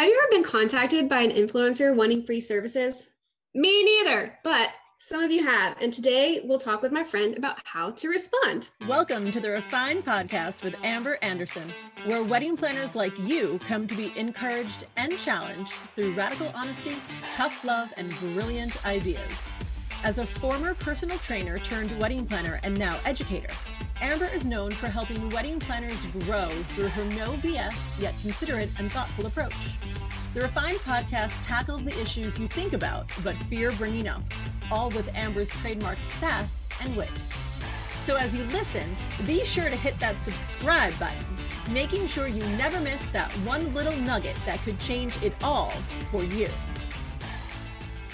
Have you ever been contacted by an influencer wanting free services? Me neither, but some of you have. And today we'll talk with my friend about how to respond. Welcome to the Refine Podcast with Amber Anderson, where wedding planners like you come to be encouraged and challenged through radical honesty, tough love, and brilliant ideas. As a former personal trainer turned wedding planner and now educator, Amber is known for helping wedding planners grow through her no BS yet considerate and thoughtful approach. The Refined podcast tackles the issues you think about but fear bringing up, all with Amber's trademark sass and wit. So as you listen, be sure to hit that subscribe button, making sure you never miss that one little nugget that could change it all for you.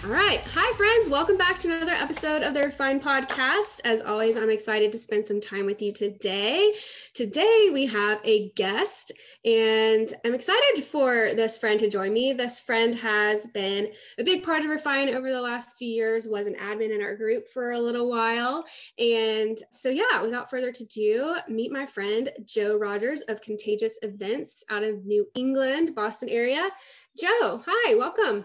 All right. Hi, friends. Welcome back to another episode of the Refine Podcast. As always, I'm excited to spend some time with you today. Today, we have a guest, and I'm excited for this friend to join me. This friend has been a big part of Refine over the last few years, was an admin in our group for a little while. And so, yeah, without further ado, meet my friend, Joe Rogers of Contagious Events out of New England, Boston area. Joe, hi, welcome.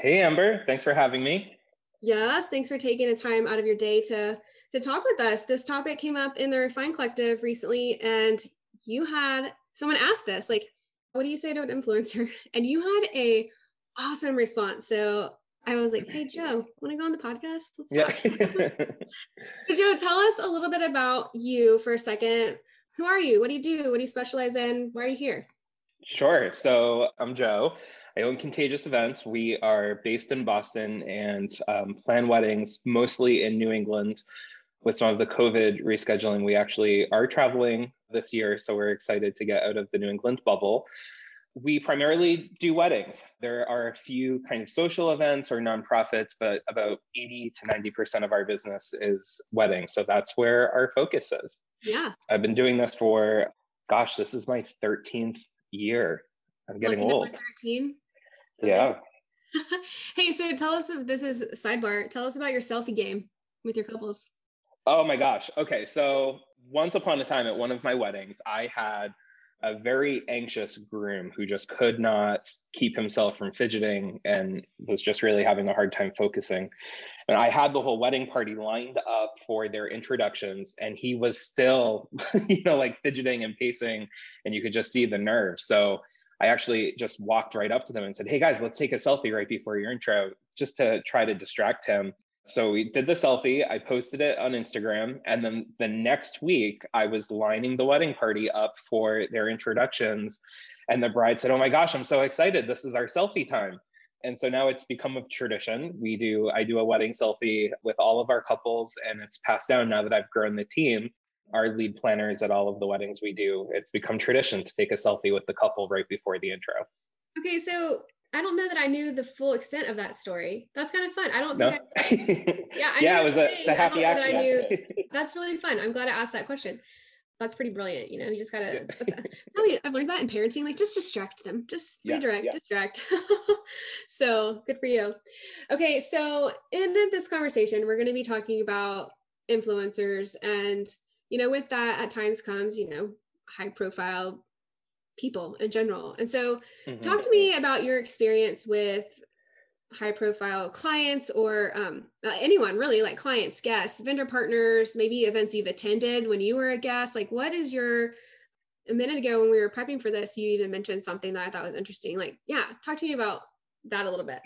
Hey, Amber. Thanks for having me. Yes, thanks for taking a time out of your day to to talk with us. This topic came up in the Refine Collective recently, and you had someone ask this, like, "What do you say to an influencer?" And you had a awesome response. So I was like, "Hey, Joe, want to go on the podcast? Let's talk." So, Joe, tell us a little bit about you for a second. Who are you? What do you do? What do you specialize in? Why are you here? Sure. So I'm Joe. I own Contagious Events. We are based in Boston and um, plan weddings mostly in New England. With some of the COVID rescheduling, we actually are traveling this year. So we're excited to get out of the New England bubble. We primarily do weddings. There are a few kind of social events or nonprofits, but about 80 to 90% of our business is weddings. So that's where our focus is. Yeah. I've been doing this for, gosh, this is my 13th year. I'm getting Looking old. 13 yeah. hey, so tell us if this is sidebar. Tell us about your selfie game with your couples. Oh my gosh. Okay. So once upon a time at one of my weddings, I had a very anxious groom who just could not keep himself from fidgeting and was just really having a hard time focusing. And I had the whole wedding party lined up for their introductions, and he was still, you know, like fidgeting and pacing, and you could just see the nerves. So I actually just walked right up to them and said, Hey guys, let's take a selfie right before your intro, just to try to distract him. So we did the selfie. I posted it on Instagram. And then the next week, I was lining the wedding party up for their introductions. And the bride said, Oh my gosh, I'm so excited. This is our selfie time. And so now it's become a tradition. We do, I do a wedding selfie with all of our couples, and it's passed down now that I've grown the team our lead planners at all of the weddings we do, it's become tradition to take a selfie with the couple right before the intro. Okay, so I don't know that I knew the full extent of that story. That's kind of fun. I don't think. No? I, yeah, I yeah, it was a, a happy accident. That knew, that's really fun. I'm glad I asked that question. That's pretty brilliant. You know, you just gotta. Yeah. Oh, I've learned that in parenting. Like, just distract them. Just yes, redirect, yeah. distract. so good for you. Okay, so in this conversation, we're going to be talking about influencers and you know, with that at times comes, you know, high profile people in general. And so, mm-hmm. talk to me about your experience with high profile clients or um, uh, anyone really like clients, guests, vendor partners, maybe events you've attended when you were a guest. Like, what is your a minute ago when we were prepping for this, you even mentioned something that I thought was interesting. Like, yeah, talk to me about that a little bit.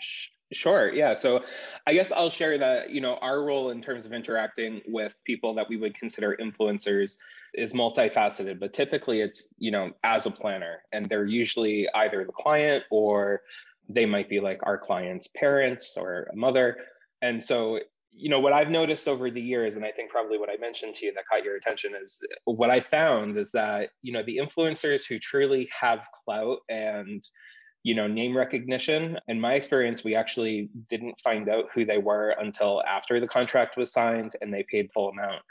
Sure. Yeah. So I guess I'll share that, you know, our role in terms of interacting with people that we would consider influencers is multifaceted, but typically it's, you know, as a planner, and they're usually either the client or they might be like our client's parents or a mother. And so, you know, what I've noticed over the years, and I think probably what I mentioned to you that caught your attention is what I found is that, you know, the influencers who truly have clout and you know name recognition. In my experience we actually didn't find out who they were until after the contract was signed and they paid full amount.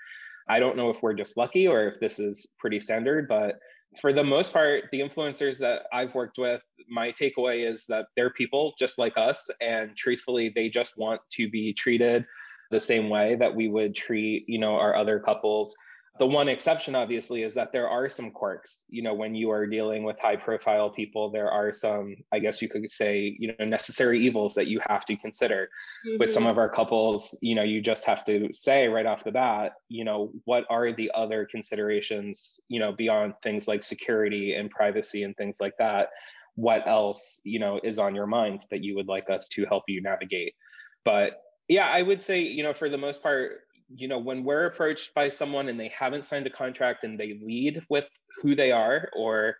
I don't know if we're just lucky or if this is pretty standard but for the most part the influencers that i've worked with my takeaway is that they're people just like us and truthfully they just want to be treated the same way that we would treat you know our other couples The one exception, obviously, is that there are some quirks. You know, when you are dealing with high profile people, there are some, I guess you could say, you know, necessary evils that you have to consider. Mm-hmm. With some mm-hmm. of our couples, you know, you just have to say right off the bat, you know, what are the other considerations, you know, beyond things like security and privacy and things like that? What else, you know, is on your mind that you would like us to help you navigate? But yeah, I would say, you know, for the most part, you know, when we're approached by someone and they haven't signed a contract and they lead with who they are or,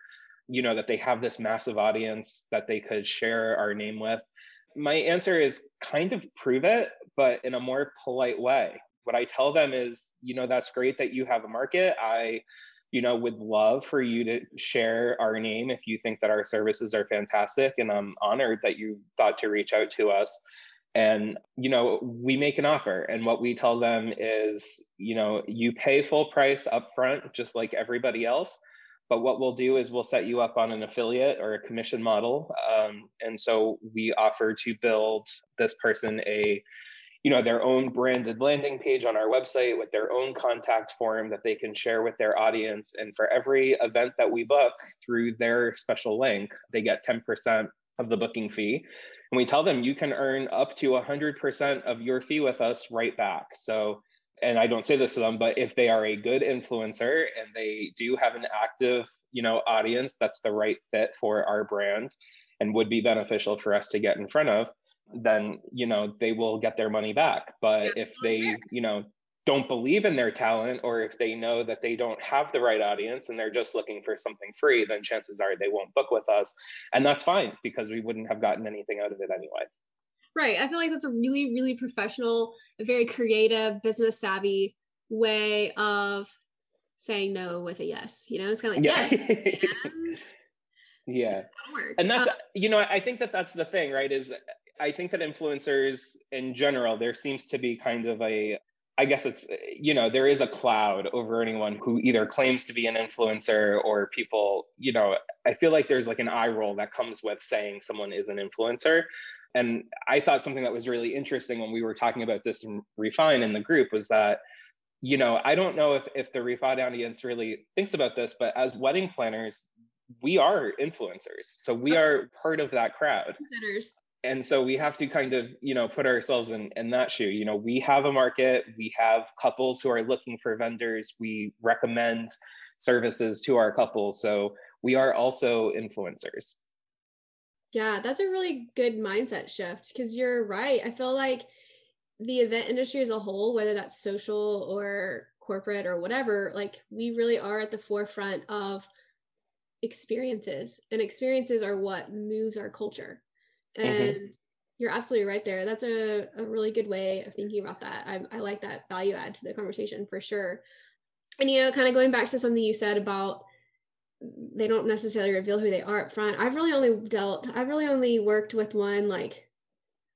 you know, that they have this massive audience that they could share our name with, my answer is kind of prove it, but in a more polite way. What I tell them is, you know, that's great that you have a market. I, you know, would love for you to share our name if you think that our services are fantastic. And I'm honored that you thought to reach out to us and you know we make an offer and what we tell them is you know you pay full price up front just like everybody else but what we'll do is we'll set you up on an affiliate or a commission model. Um, and so we offer to build this person a you know their own branded landing page on our website with their own contact form that they can share with their audience. And for every event that we book through their special link they get 10% of the booking fee and we tell them you can earn up to 100% of your fee with us right back. So, and I don't say this to them, but if they are a good influencer and they do have an active, you know, audience that's the right fit for our brand and would be beneficial for us to get in front of, then, you know, they will get their money back. But if they, you know, don't believe in their talent or if they know that they don't have the right audience and they're just looking for something free then chances are they won't book with us. And that's fine because we wouldn't have gotten anything out of it anyway. Right. I feel like that's a really really professional very creative business savvy way of saying no with a yes you know? It's kind of like yeah. yes and yeah. And that's um, you know i think that that's the thing right is I think that influencers in general, there seems to be kind of a I guess it's, you know, there is a cloud over anyone who either claims to be an influencer or people, you know, I feel like there's like an eye roll that comes with saying someone is an influencer. And I thought something that was really interesting when we were talking about this in Refine in the group was that, you know, I don't know if, if the Refine audience really thinks about this, but as wedding planners, we are influencers. So we are part of that crowd and so we have to kind of you know put ourselves in in that shoe. You know we have a market we have couples who are looking for vendors we recommend services to our couples so we are also influencers. Yeah that's a really good mindset shift because you're right. I feel like the event industry as a whole whether that's social or corporate or whatever like we really are at the forefront of experiences and experiences are what moves our culture. And mm-hmm. you're absolutely right there. That's a, a really good way of thinking about that. I, I like that value add to the conversation for sure. And, you know, kind of going back to something you said about they don't necessarily reveal who they are up front. I've really only dealt, I've really only worked with one like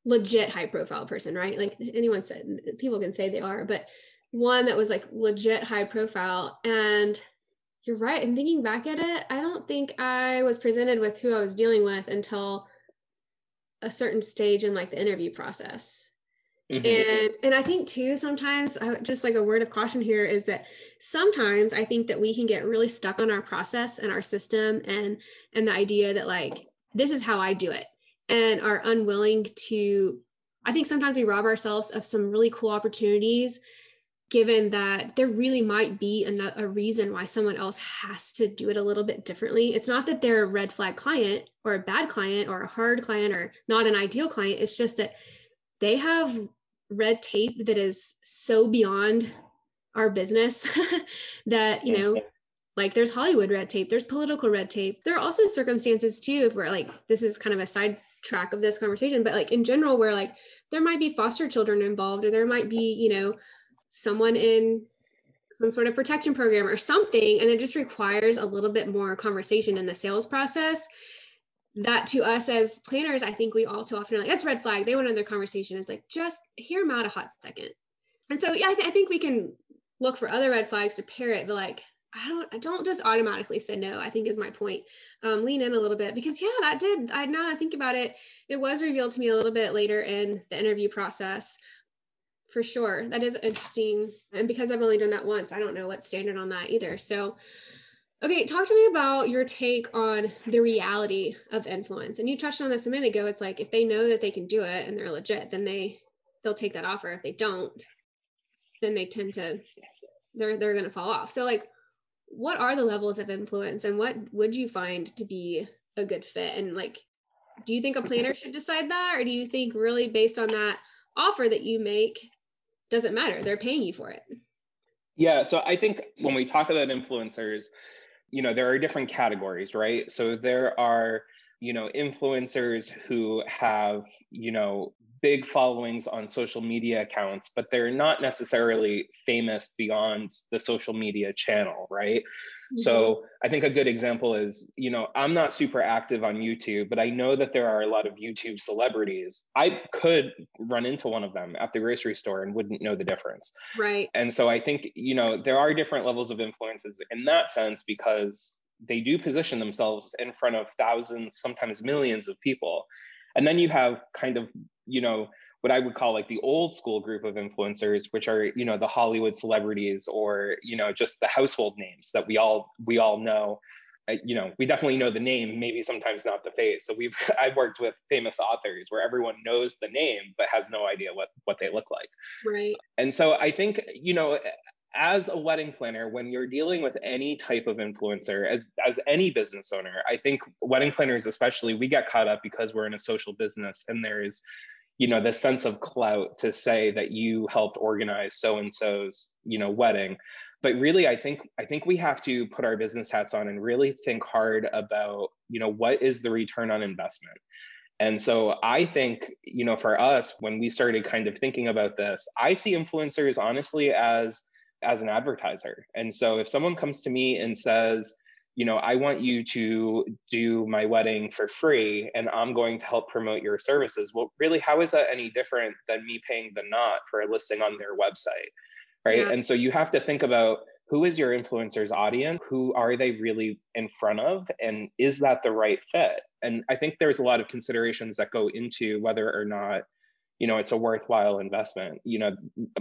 legit high profile person, right? Like anyone said, people can say they are, but one that was like legit high profile. And you're right. And thinking back at it, I don't think I was presented with who I was dealing with until a certain stage in like the interview process. Mm-hmm. And and I think too sometimes just like a word of caution here is that sometimes I think that we can get really stuck on our process and our system and and the idea that like this is how I do it and are unwilling to I think sometimes we rob ourselves of some really cool opportunities given that there really might be a, a, reason why someone else has to do it a little bit differently. It's not that they're a red flag client or a bad client or a hard client or not an ideal client. It's just that they have red tape that is so beyond our business that, you know, like there's Hollywood red tape, there's political red tape. There are also circumstances too, if we're like, this is kind of a side track of this conversation, but like in general, where like there might be foster children involved or there might be, you know, someone in some sort of protection program or something and it just requires a little bit more conversation in the sales process. That to us as planners i think we all too often are like that's red flag. They want another conversation. It's like just hear them out a hot second. And so yeah I, th- I think we can look for other red flags to pair it but like i don't I don't just automatically say no i think is my point. Um, lean in a little bit because yeah that did i now i think about it it was revealed to me a little bit later in the interview process for sure. That is interesting. And because I've only done that once, I don't know what standard on that either. So, okay, talk to me about your take on the reality of influence. And you touched on this a minute ago. It's like if they know that they can do it and they're legit, then they they'll take that offer. If they don't, then they tend to they're they're going to fall off. So like what are the levels of influence and what would you find to be a good fit and like do you think a planner should decide that or do you think really based on that offer that you make doesn't matter. They're paying you for it. Yeah. So I think when we talk about influencers, you know, there are different categories, right? So there are, you know, influencers who have, you know, big followings on social media accounts, but they're not necessarily famous beyond the social media channel, right? Mm-hmm. So I think a good example is, you know, I'm not super active on YouTube, but I know that there are a lot of YouTube celebrities. I could run into one of them at the grocery store and wouldn't know the difference. Right. And so I think, you know, there are different levels of influences in that sense because they do position themselves in front of thousands, sometimes millions of people. And then you have kind of you know what I would call like the old school group of influencers, which are you know the Hollywood celebrities or you know just the household names that we all we all know. Uh, you know, we definitely know the name, maybe sometimes not the face. So we've I've worked with famous authors where everyone knows the name but has no idea what what they look like. Right. And so I think you know as a wedding planner when you're dealing with any type of influencer as as any business owner i think wedding planners especially we get caught up because we're in a social business and there's you know the sense of clout to say that you helped organize so and so's you know wedding but really i think i think we have to put our business hats on and really think hard about you know what is the return on investment and so I think, you know, for us, when we started kind of thinking about this, I see influencers honestly as as an advertiser. And so if someone comes to me and says, you know, I want you to do my wedding for free and I'm going to help promote your services. Well, really, how is that any different than me paying the knot for a listing on their website? Right. Yeah. And so you have to think about who is your influencer's audience? Who are they really in front of? And is that the right fit? And I think there's a lot of considerations that go into whether or not you know it's a worthwhile investment. You know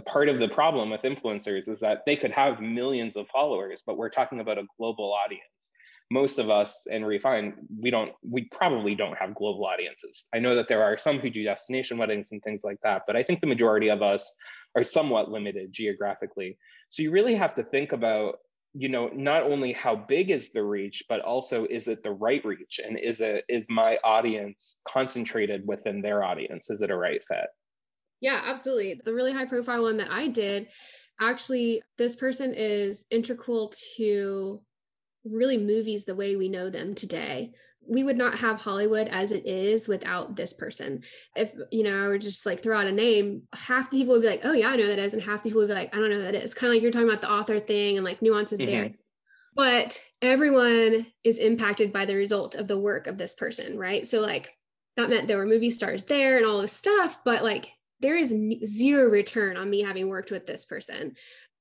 part of the problem with influencers is that they could have millions of followers but we're talking about a global audience. Most of us in refine we don't we probably don't have global audiences. I know that there are some who do destination weddings and things like that but i think the majority of us are somewhat limited geographically. So you really have to think about you know not only how big is the reach but also is it the right reach? And is it is my audience concentrated within their audience? Is it a right fit? Yeah absolutely. The really high profile one that i did actually this person is integral to really movies the way we know them today we would not have Hollywood as it is without this person. If, you know, I would just like throw out a name, half the people would be like, oh, yeah, I know that is. And half the people would be like, I don't know that is. Kind of like you're talking about the author thing and like nuances mm-hmm. there. But everyone is impacted by the result of the work of this person, right? So, like, that meant there were movie stars there and all this stuff, but like, there is zero return on me having worked with this person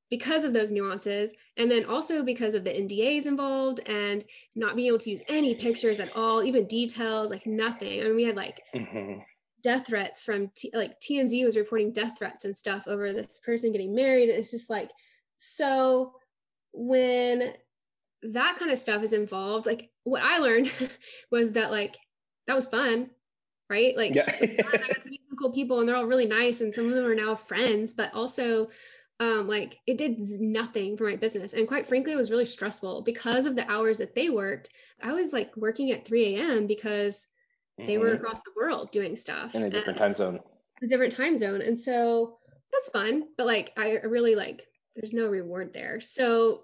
because of those nuances and then also because of the NDAs involved and not being able to use any pictures at all even details like nothing I mean we had like mm-hmm. death threats from T- like TMZ was reporting death threats and stuff over this person getting married it's just like so when that kind of stuff is involved like what I learned was that like that was fun right like yeah. I got to meet some cool people and they're all really nice and some of them are now friends but also um, like it did nothing for my business. And quite frankly, it was really stressful because of the hours that they worked. I was like working at 3 a.m. because mm-hmm. they were mm-hmm. across the world doing stuff in a different time zone. A different time zone. And so that's fun. But like I really like there's no reward there. So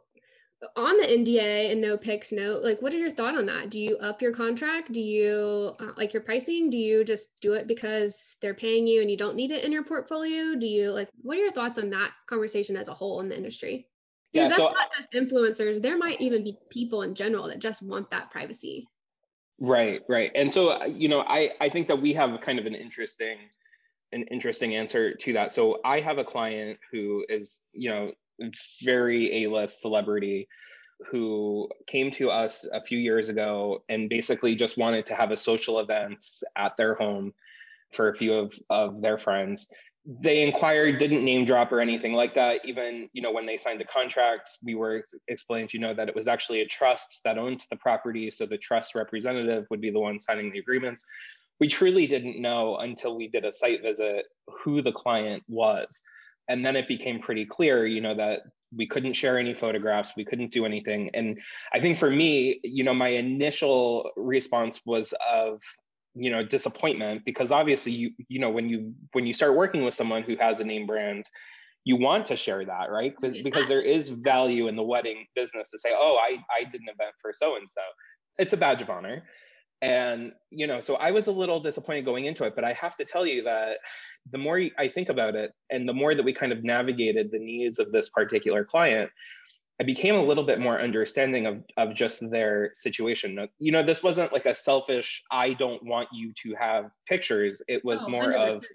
on the NDA and no pics note, like what is your thought on that? Do you up your contract? Do you uh, like your pricing? Do you just do it because they're paying you and you don't need it in your portfolio? Do you like what are your thoughts on that conversation as a whole in the industry? Because yeah, so, that's not just influencers. There might even be people in general that just want that privacy. Right, right. And so uh, you know, I I think that we have kind of an interesting an interesting answer to that. So I have a client who is, you know, very A-list celebrity who came to us a few years ago and basically just wanted to have a social event at their home for a few of, of their friends. They inquired didn't name drop or anything like that. Even you know when they signed the contract we were ex- explained you know that it was actually a trust that owned the property so the trust representative would be the one signing the agreements. We truly didn't know until we did a site visit who the client was and then it became pretty clear you know that we couldn't share any photographs we couldn't do anything. And i think for me you know my initial response was of you know disappointment because obviously you you know when you when you start working with someone who has a name brand you want to share that right? Because because there is value in the wedding business to say oh i i did an event for so and so it's a badge of honor and you know so i was a little disappointed going into it but i have to tell you that the more i think about it and the more that we kind of navigated the needs of this particular client I became a little bit more understanding of, of just their situation. You know, this wasn't like a selfish, I don't want you to have pictures. It was oh, more 100%. of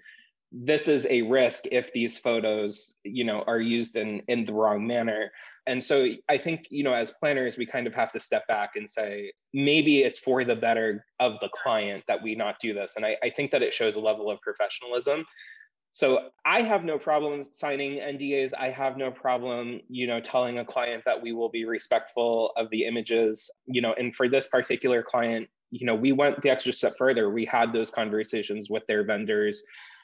this is a risk if these photos, you know, are used in in the wrong manner. And so I think, you know, as planners, we kind of have to step back and say, maybe it's for the better of the client that we not do this. And I, I think that it shows a level of professionalism so I have no problem signing NDAs. I have no problem, you know, telling a client that we will be respectful of the images, you know, and for this particular client, you know, we went the extra step further. We had those conversations with their vendors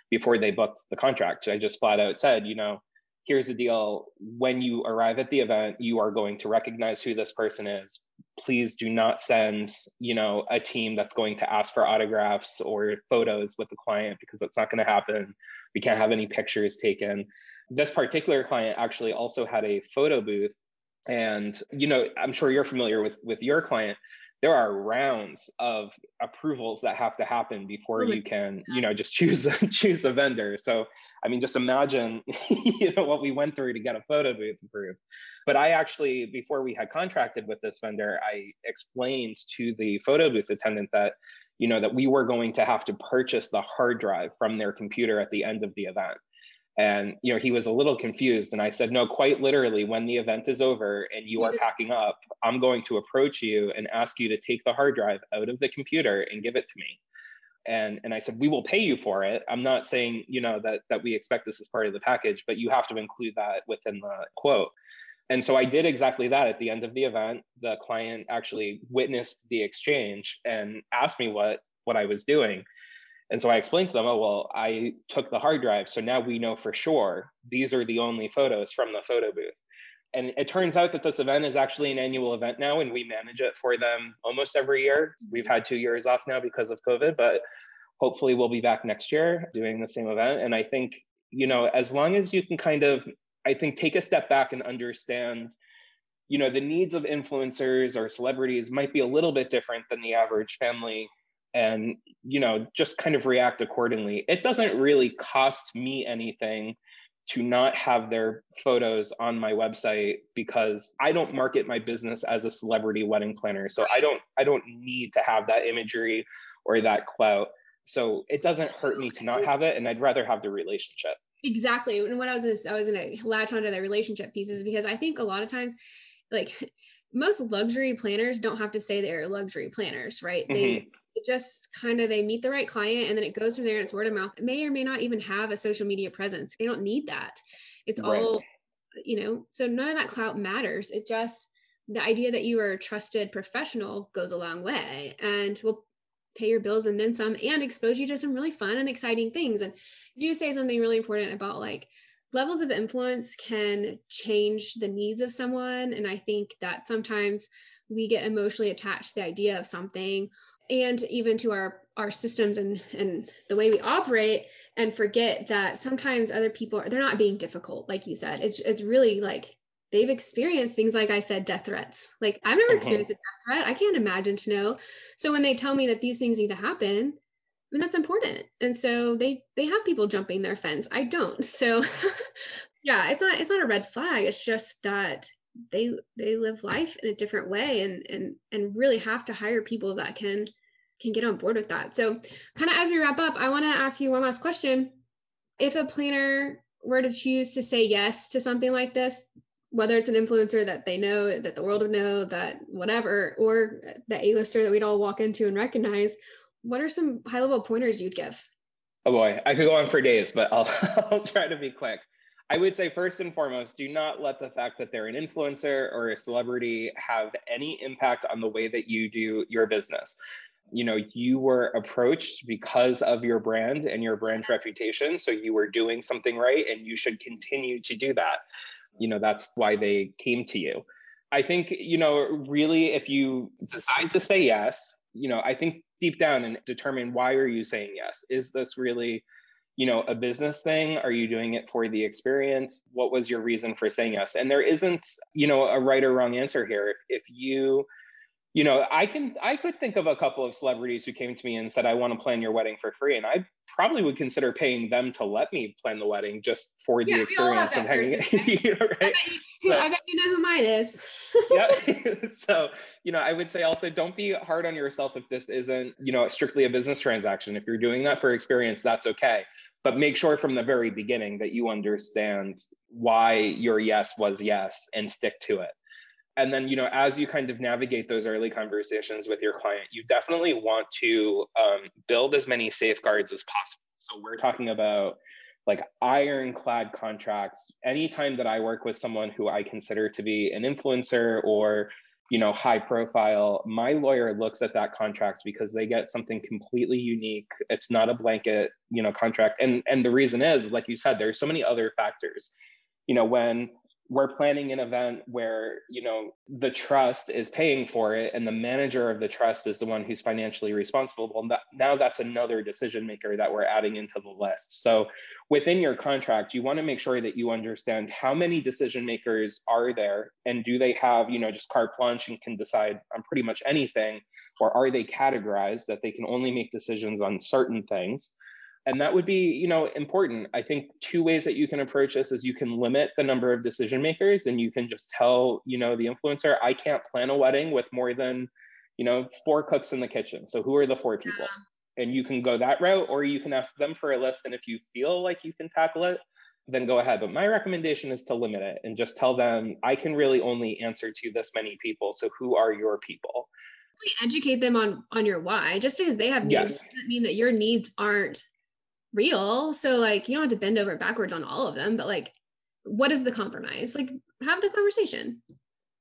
before they booked the contract. I just flat out said, you know, here's the deal. When you arrive at the event, you are going to recognize who this person is. Please do not send, you know, a team that's going to ask for autographs or photos with the client because that's not going to happen we can't have any pictures taken. This particular client actually also had a photo booth. And, you know, I'm sure you're familiar with, with your client. There are rounds of approvals that have to happen before oh you can, you know, just choose choose a vendor. So I mean, just imagine, you know, what we went through to get a photo booth approved. But I actually, before we had contracted with this vendor, I explained to the photo booth attendant that you know, that we were going to have to purchase the hard drive from their computer at the end of the event. And you know, he was a little confused. And I said, no, quite literally, when the event is over and you are packing up, I'm going to approach you and ask you to take the hard drive out of the computer and give it to me. And, and I said, we will pay you for it. I'm not saying, you know, that that we expect this as part of the package, but you have to include that within the quote. And so I did exactly that at the end of the event. The client actually witnessed the exchange and asked me what what I was doing. And so I explained to them, oh, well, I took the hard drive. So now we know for sure these are the only photos from the photo booth. And it turns out that this event is actually an annual event now, and we manage it for them almost every year. We've had two years off now because of COVID, but hopefully we'll be back next year doing the same event. And I think, you know, as long as you can kind of I think take a step back and understand, you know, the needs of influencers or celebrities might be a little bit different than the average family and, you know, just kind of react accordingly. It doesn't really cost me anything to not have their photos on my website because I don't market my business as a celebrity wedding planner. So I don't I don't need to have that imagery or that clout. So it doesn't hurt me to not have it and I'd rather have the relationship. Exactly. And what I was gonna, I was gonna latch onto the relationship pieces because I think a lot of times, like most luxury planners don't have to say they're luxury planners, right? Mm-hmm. They just kind of they meet the right client and then it goes from there and it's word of mouth. It may or may not even have a social media presence. They don't need that. It's right. all, you know, so none of that clout matters. It just the idea that you are a trusted professional goes a long way and will pay your bills and then some and expose you to some really fun and exciting things. And do say something really important about like levels of influence can change the needs of someone. And I think that sometimes we get emotionally attached to the idea of something and even to our our systems and and the way we operate and forget that sometimes other people they're not being difficult like you said. It's it's really like they've experienced things like i said death threats. Like i've never mm-hmm. experienced a death threat. I can't imagine to know. So when they tell me that these things need to happen I mean that's important. And so they they have people jumping their fence. I don't. So yeah it's not it's not a red flag. It's just that they they live life in a different way and and and really have to hire people that can can get on board with that so kind of as we wrap up i want to ask you one last question if a planner were to choose to say yes to something like this whether it's an influencer that they know that the world would know that whatever or the a-lister that we'd all walk into and recognize what are some high level pointers you'd give? Oh boy, I could go on for days, but I'll, I'll try to be quick. I would say first and foremost, do not let the fact that they're an influencer or a celebrity have any impact on the way that you do your business. You know, you were approached because of your brand and your brand reputation. So you were doing something right and you should continue to do that. You know, that's why they came to you. I think, you know, really, if you decide to say yes, you know, I think deep down and determine why are you saying yes? Is this really you know a business thing? Are you doing it for the experience? What was your reason for saying yes? And there isn't you know a right or wrong answer here. If, if you you know i can i could think of a couple of celebrities who came to me and said i want to plan your wedding for free and i probably would consider paying them to let me plan the wedding just for yeah, the experience of hanging you know, right? I bet you, so, I bet you know who mine is. Yeah so you know i would say also don't be hard on yourself if this isn't you know strictly a business transaction. If you're doing that for experience that's okay but make sure from the very beginning that you understand why your yes was yes and stick to it. And then you know as you kind of navigate those early conversations with your client you definitely want to um, build as many safeguards as possible. So we're talking about like ironclad contracts. Anytime that i work with someone who i consider to be an influencer or you know high profile. My lawyer looks at that contract because they get something completely unique. It's not a blanket you know contract. And and the reason is like you said there's so many other factors. You know when we're planning an event where you know the trust is paying for it and the manager of the trust is the one who's financially responsible well that, now that's another decision maker that we're adding into the list. So within your contract you want to make sure that you understand how many decision makers are there and do they have you know just carte blanche and can decide on pretty much anything or are they categorized that they can only make decisions on certain things and that would be you know important. I think two ways that you can approach this is you can limit the number of decision makers and you can just tell you know the influencer i can't plan a wedding with more than you know four cooks in the kitchen. So who are the four people? And you can go that route or you can ask them for a list. And if you feel like you can tackle it then go ahead. But my recommendation is to limit it and just tell them i can really only answer to this many people. So who are your people? Educate them on on your why. Just because they have needs yes. doesn't mean that your needs aren't real. So like you don't have to bend over backwards on all of them, but like what is the compromise? Like have the conversation.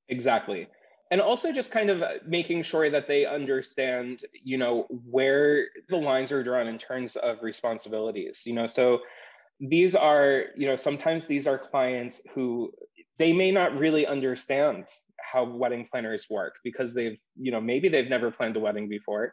Exactly. And also just kind of making sure that they understand, you know, where the lines are drawn in terms of responsibilities. You know, so these are, you know, sometimes these are clients who they may not really understand how wedding planners work because they've, you know, maybe they've never planned a wedding before.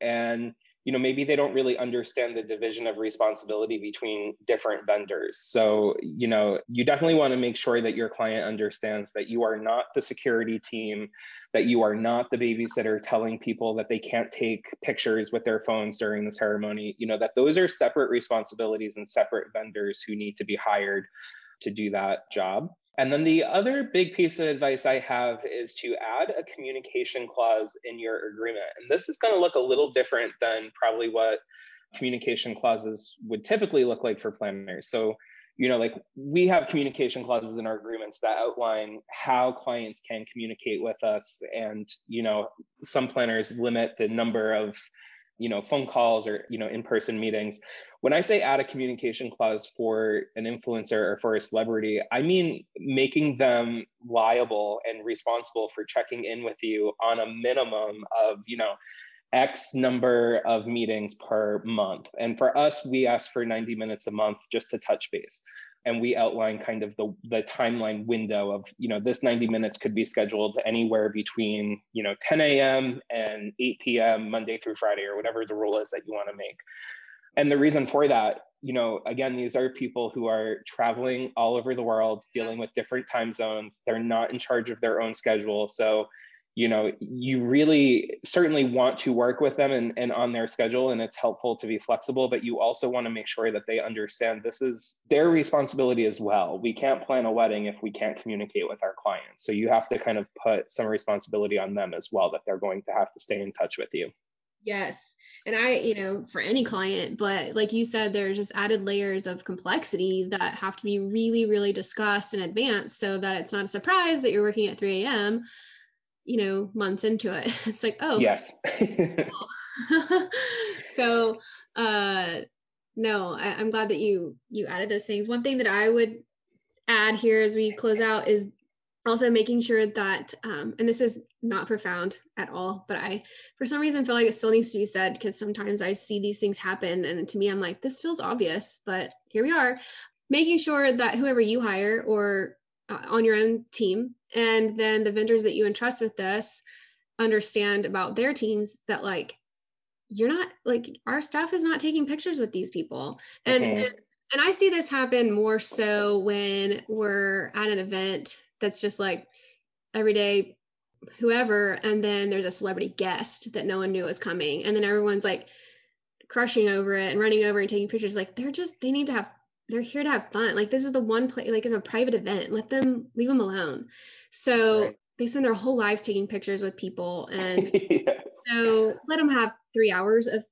And you know maybe they don't really understand the division of responsibility between different vendors. So you know you definitely want to make sure that your client understands that you are not the security team that you are not the babysitter telling people that they can't take pictures with their phones during the ceremony. You know that those are separate responsibilities and separate vendors who need to be hired to do that job and then the other big piece of advice I have is to add a communication clause in your agreement. And this is going to look a little different than probably what communication clauses would typically look like for planners. So, you know, like we have communication clauses in our agreements that outline how clients can communicate with us. And, you know, some planners limit the number of you know phone calls or you know in-person meetings. When i say add a communication clause for an influencer or for a celebrity i mean making them liable and responsible for checking in with you on a minimum of you know x number of meetings per month. And for us we ask for 90 minutes a month just to touch base and we outline kind of the, the timeline window of you know this 90 minutes could be scheduled anywhere between you know 10 a.m and 8 p.m monday through friday or whatever the rule is that you want to make. And the reason for that you know again these are people who are traveling all over the world dealing with different time zones. They're not in charge of their own schedule. So you know you really certainly want to work with them and, and on their schedule and it's helpful to be flexible but you also want to make sure that they understand this is their responsibility as well. We can't plan a wedding if we can't communicate with our clients. So you have to kind of put some responsibility on them as well that they're going to have to stay in touch with you. Yes. And I, you know, for any client, but like you said, there's just added layers of complexity that have to be really, really discussed in advance so that it's not a surprise that you're working at 3 a.m you know months into it. It's like oh yes. so uh no, I, I'm glad that you you added those things. One thing that I would add here as we close out is also making sure that um, and this is not profound at all but i for some reason feel like it still needs to be said because sometimes i see these things happen and to me i'm like this feels obvious but here we are. Making sure that whoever you hire or uh, on your own team. And then the vendors that you entrust with this understand about their teams that like you're not like our staff is not taking pictures with these people. And, and and I see this happen more so when we're at an event that's just like everyday whoever and then there's a celebrity guest that no one knew was coming. And then everyone's like crushing over it and running over and taking pictures. Like they're just they need to have they're here to have fun like this is the one place like it's a private event let them leave them alone so right. they spend their whole lives taking pictures with people and yes. so let them have three hours of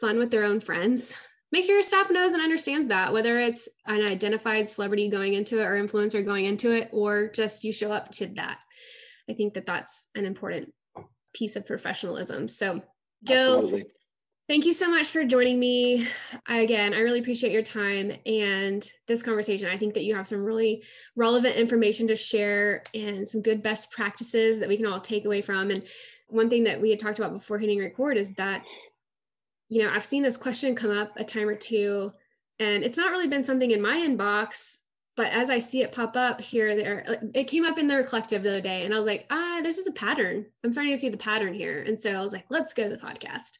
fun with their own friends make sure your staff knows and understands that whether it's an identified celebrity going into it or influencer going into it or just you show up to that i think that that's an important piece of professionalism so joe Absolutely. Thank you so much for joining me again i really appreciate your time and this conversation i think that you have some really relevant information to share and some good best practices that we can all take away from and one thing that we had talked about before hitting record is that you know, I've seen this question come up a time or two, and it's not really been something in my inbox, but as I see it pop up here, there, it came up in their collective the other day, and I was like, ah, this is a pattern. I'm starting to see the pattern here, and so I was like, let's go to the podcast.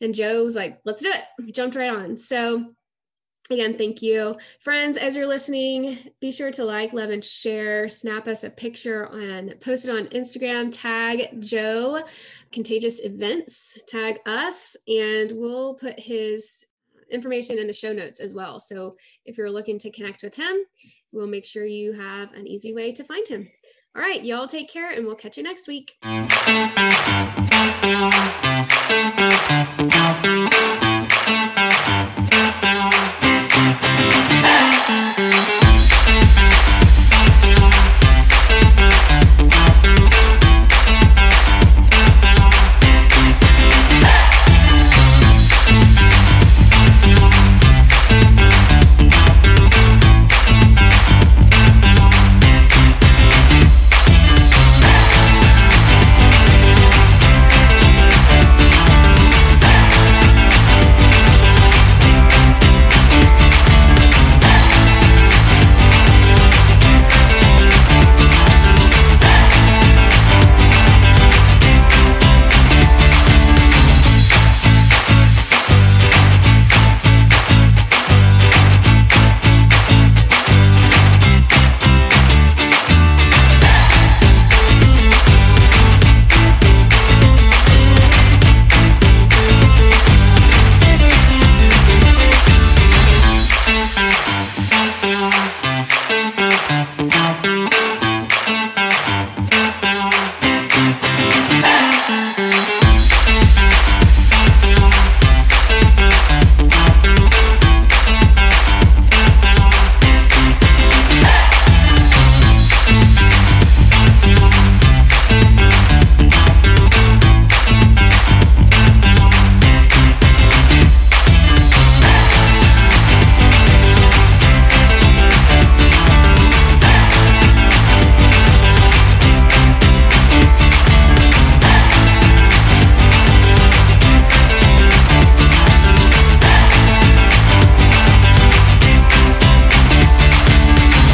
And Joe was like, let's do it. We jumped right on. So Again, thank you. Friends, as you're listening, be sure to like, love, and share. Snap us a picture and post it on Instagram. Tag Joe Contagious Events, tag us, and we'll put his information in the show notes as well. So if you're looking to connect with him, we'll make sure you have an easy way to find him. All right, y'all take care, and we'll catch you next week. Thank you.